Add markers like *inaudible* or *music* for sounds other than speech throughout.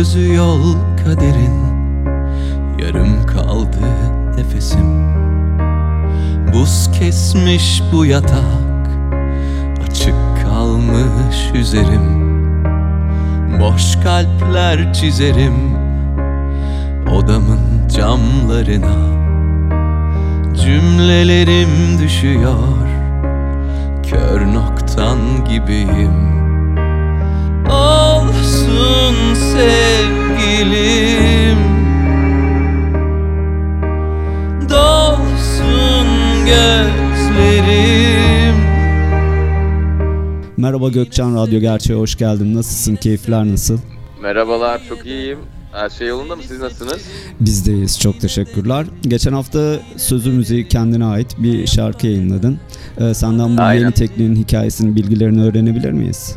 Sözü yol kaderin. Yarım kaldı nefesim. Buz kesmiş bu yatak Açık kalmış üzerim. Boş kalpler çizerim Odamın camlarına. Cümlelerim düşüyor Kör noktan gibiyim olsun sevgilim Dolsun gözlerim Merhaba Gökçen Radyo Gerçeğe hoş geldin. Nasılsın? Keyifler nasıl? Merhabalar, çok iyiyim. Her şey yolunda mı? Siz nasılsınız? Bizdeyiz. Çok teşekkürler. Geçen hafta sözü müziği kendine ait bir şarkı yayınladın. Ee, senden bu Aynen. yeni tekniğin hikayesini, bilgilerini öğrenebilir miyiz?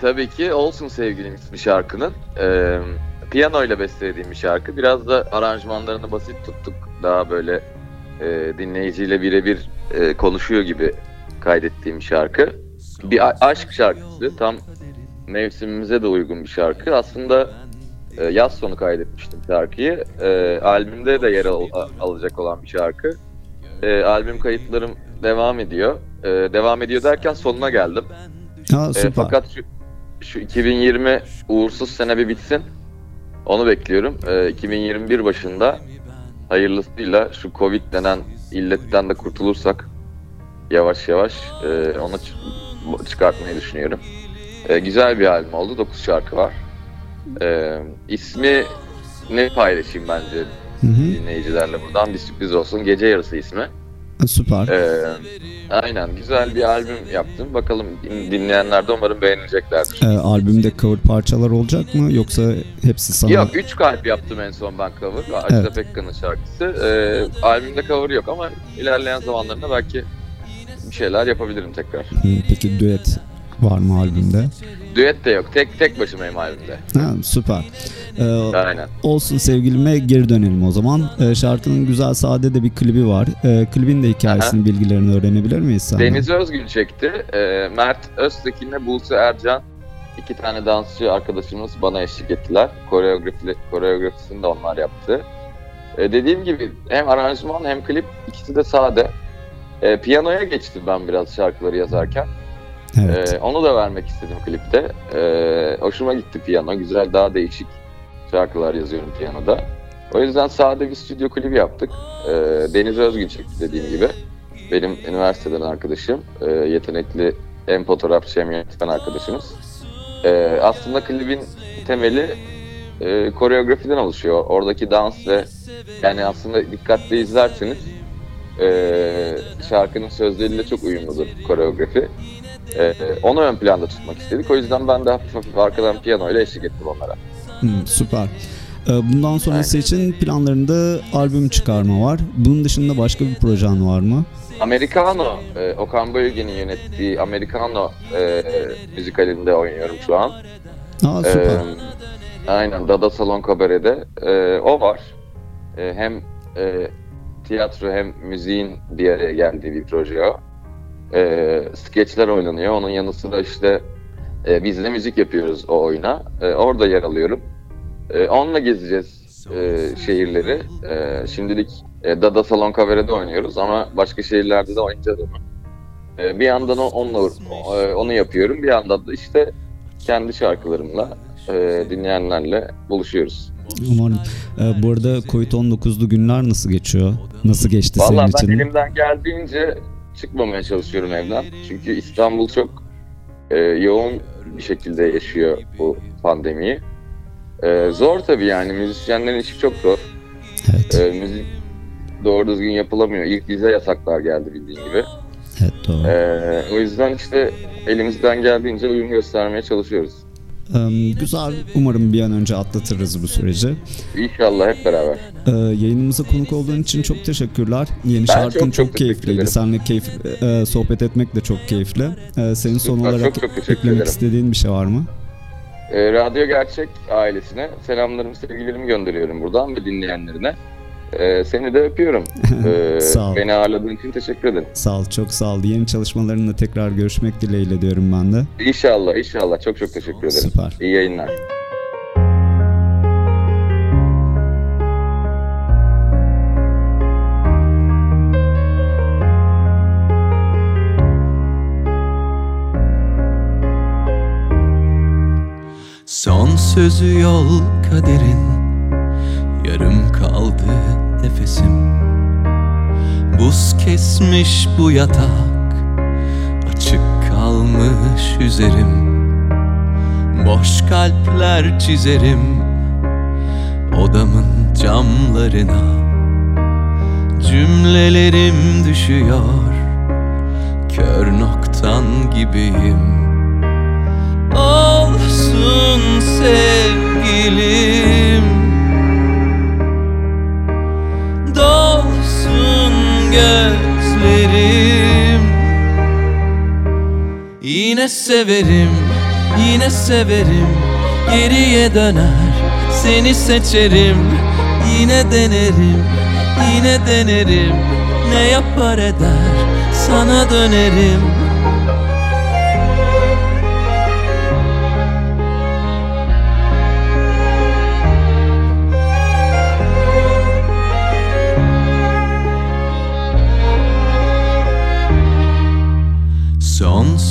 Tabii ki Olsun Sevgilim ismi şarkının. Ee, piyano ile bestelediğim bir şarkı. Biraz da aranjmanlarını basit tuttuk. Daha böyle e, dinleyiciyle birebir e, konuşuyor gibi kaydettiğim şarkı. Bir aşk şarkısı. Tam mevsimimize de uygun bir şarkı. Aslında e, yaz sonu kaydetmiştim şarkıyı. E, albümde de yer al- alacak olan bir şarkı. E, albüm kayıtlarım devam ediyor. E, devam ediyor derken sonuna geldim. E, süper. fakat şu, şu 2020 uğursuz sene bir bitsin. Onu bekliyorum. E, 2021 başında hayırlısıyla şu Covid denen illetten de kurtulursak yavaş yavaş e, onu çıkartmayı düşünüyorum. E, güzel bir albüm oldu. 9 şarkı var. E, ismi ne paylaşayım bence Hı hı. dinleyicilerle buradan bir sürpriz olsun. Gece yarısı ismi. *laughs* Süper. Ee, aynen güzel bir albüm yaptım. Bakalım din- dinleyenler de umarım beğeneceklerdir. Ee, albümde cover parçalar olacak mı yoksa hepsi sana? Yok 3 kalp yaptım en son ben cover. Ajda Evet. Pekkan'ın şarkısı. Ee, albümde cover yok ama ilerleyen zamanlarında belki bir şeyler yapabilirim tekrar. Peki düet var mı albümde? Düet de yok. Tek tek başımayım albümde. Ha, süper. Ee, Aynen. olsun sevgilime geri dönelim o zaman. Ee, şarkının güzel sade de bir klibi var. Ee, klibin de hikayesini, bilgilerini öğrenebilir miyiz senden? Deniz Özgül çekti. Ee, Mert Öztekin'le Buse Ercan iki tane dansçı arkadaşımız bana eşlik ettiler. Koreografi, koreografisini de onlar yaptı. Ee, dediğim gibi hem aranjman hem klip ikisi de sade. Ee, piyanoya geçtim ben biraz şarkıları yazarken. Evet. Ee, onu da vermek istedim klipte. Ee, hoşuma gitti piyano. Güzel daha değişik şarkılar yazıyorum piyanoda. O yüzden sade bir stüdyo klibi yaptık. Ee, Deniz Özgün çekti dediğim gibi. Benim üniversiteden arkadaşım. Ee, yetenekli hem fotoğrafçı hem yönetmen arkadaşımız. Ee, aslında klibin temeli e, koreografiden oluşuyor. Oradaki dans ve yani aslında dikkatli izlerseniz e, şarkının sözleriyle çok uyumludur koreografi. Ee, onu ön planda tutmak istedik. O yüzden ben de hafif hafif arkadan piyano ile eşlik ettim onlara. Hı, süper. Ee, bundan sonrası için planlarında albüm çıkarma var. Bunun dışında başka bir projen var mı? Americano, e, Okan Bayülgen'in yönettiği Americano e, müzikalinde oynuyorum şu an. Aa süper. Ee, aynen Dada Salon Kabare'de. Ee, o var. Ee, hem e, tiyatro hem müziğin bir araya geldiği bir proje o. Ee, skeçler oynanıyor. Onun yanı sıra işte e, biz de müzik yapıyoruz o oyuna. Ee, orada yer alıyorum. Ee, onunla gezeceğiz e, şehirleri. Ee, şimdilik e, Dada Salon Kabare'de oynuyoruz ama başka şehirlerde de oynayacağız onu. Ee, bir yandan o- onunla e, onu yapıyorum. Bir yandan da işte kendi şarkılarımla e, dinleyenlerle buluşuyoruz. Umarım. Ee, bu arada Covid-19'lu günler nasıl geçiyor? Nasıl geçti Vallahi senin ben için? elimden geldiğince çıkmamaya çalışıyorum evden. Çünkü İstanbul çok e, yoğun bir şekilde yaşıyor bu pandemiyi. Ee, zor tabii yani müzisyenlerin işi çok zor. Evet. Ee, müzik doğru düzgün yapılamıyor. İlk bize yasaklar geldi bildiğin gibi. Evet doğru. Ee, o yüzden işte elimizden geldiğince uyum göstermeye çalışıyoruz. Güzel. Umarım bir an önce atlatırız bu süreci. İnşallah hep beraber. Ee, yayınımıza konuk olduğun için çok teşekkürler. Yeni Ben şarkın çok, çok, çok keyifliydi. Seninle keyif, e, sohbet etmek de çok keyifli. Ee, senin son Süper, olarak çok eklemek ederim. istediğin bir şey var mı? Ee, Radyo Gerçek ailesine selamlarımı, sevgilerimi gönderiyorum buradan ve dinleyenlerine. Ee, seni de öpüyorum. *laughs* Ee, Sağ ol. Beni ağırladığın için teşekkür ederim. Sağ ol, çok sağ ol. Yeni çalışmalarınla tekrar görüşmek dileğiyle diyorum ben de. İnşallah, inşallah. Çok çok teşekkür ederim. Süper. İyi yayınlar. Son sözü yol kaderin Yarım kaldı nefesim. Buz kesmiş bu yatak Açık kalmış üzerim. Boş kalpler çizerim Odamın camlarına. Cümlelerim düşüyor Kör noktan gibiyim. Olsun sevgilim gözlerim. Yine severim, yine severim. Geriye döner, seni seçerim. Yine denerim, yine denerim. Ne yapar eder, sana dönerim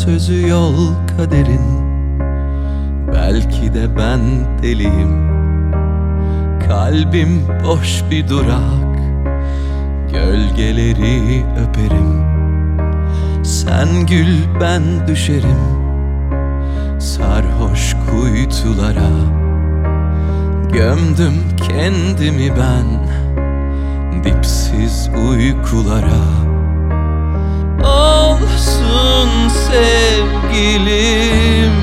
sözü yol kaderin. Belki de ben deliyim. Kalbim boş bir durak. Gölgeleri öperim. Sen gül ben düşerim. Sarhoş kuytulara. Gömdüm kendimi ben. Dipsiz uykulara sevgilim.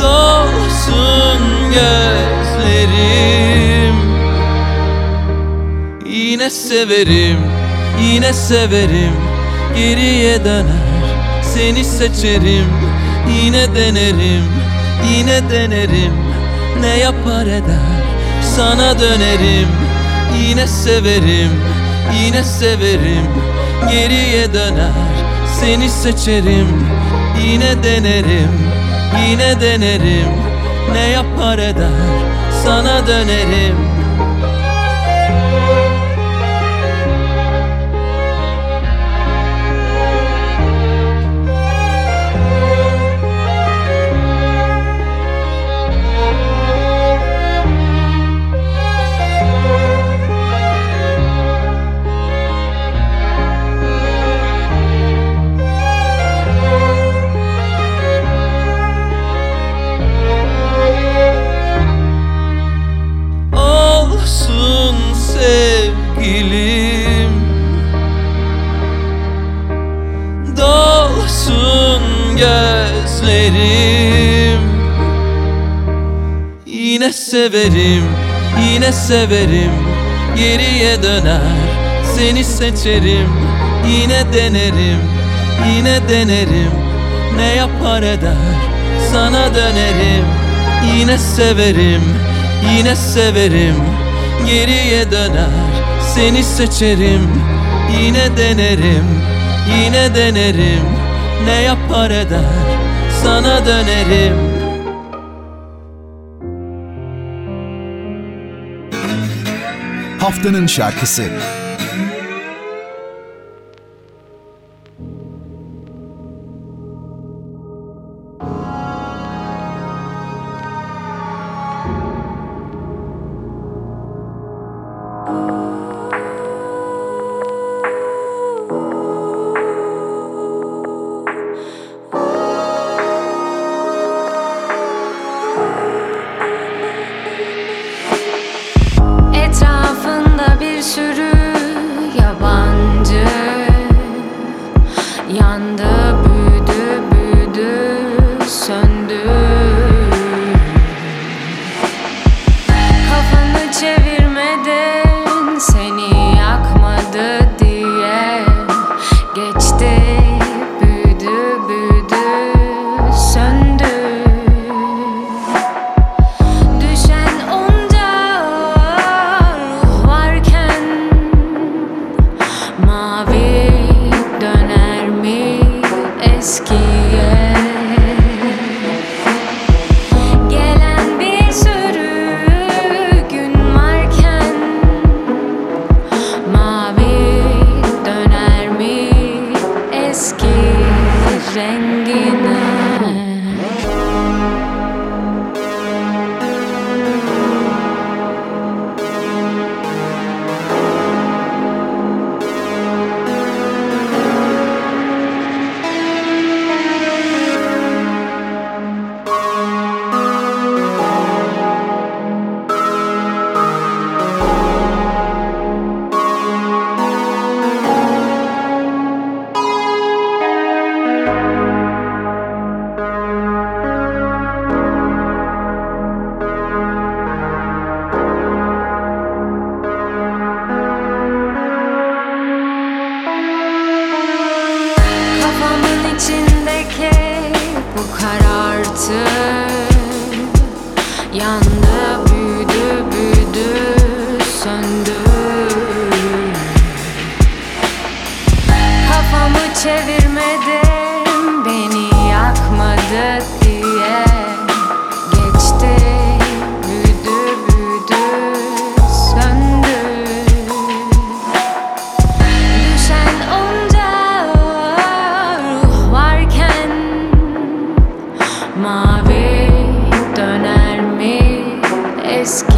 Dolsun gözlerim. Yine severim, yine severim. Geriye döner, seni seçerim. Yine denerim, yine denerim. Ne yapar eder, sana dönerim. Yine severim, yine severim. Geriye döner, seni seçerim. Yine denerim, yine denerim. Ne yapar eder, sana dönerim gözlerim Yine severim, yine severim. Geriye döner, seni seçerim. Yine denerim, yine denerim. Ne yapar eder, sana dönerim. Yine severim, yine severim. Geriye döner, seni seçerim. Yine denerim, yine denerim. Ne yapar eder, sana dönerim Haftanın şarkısı. yandım esquina.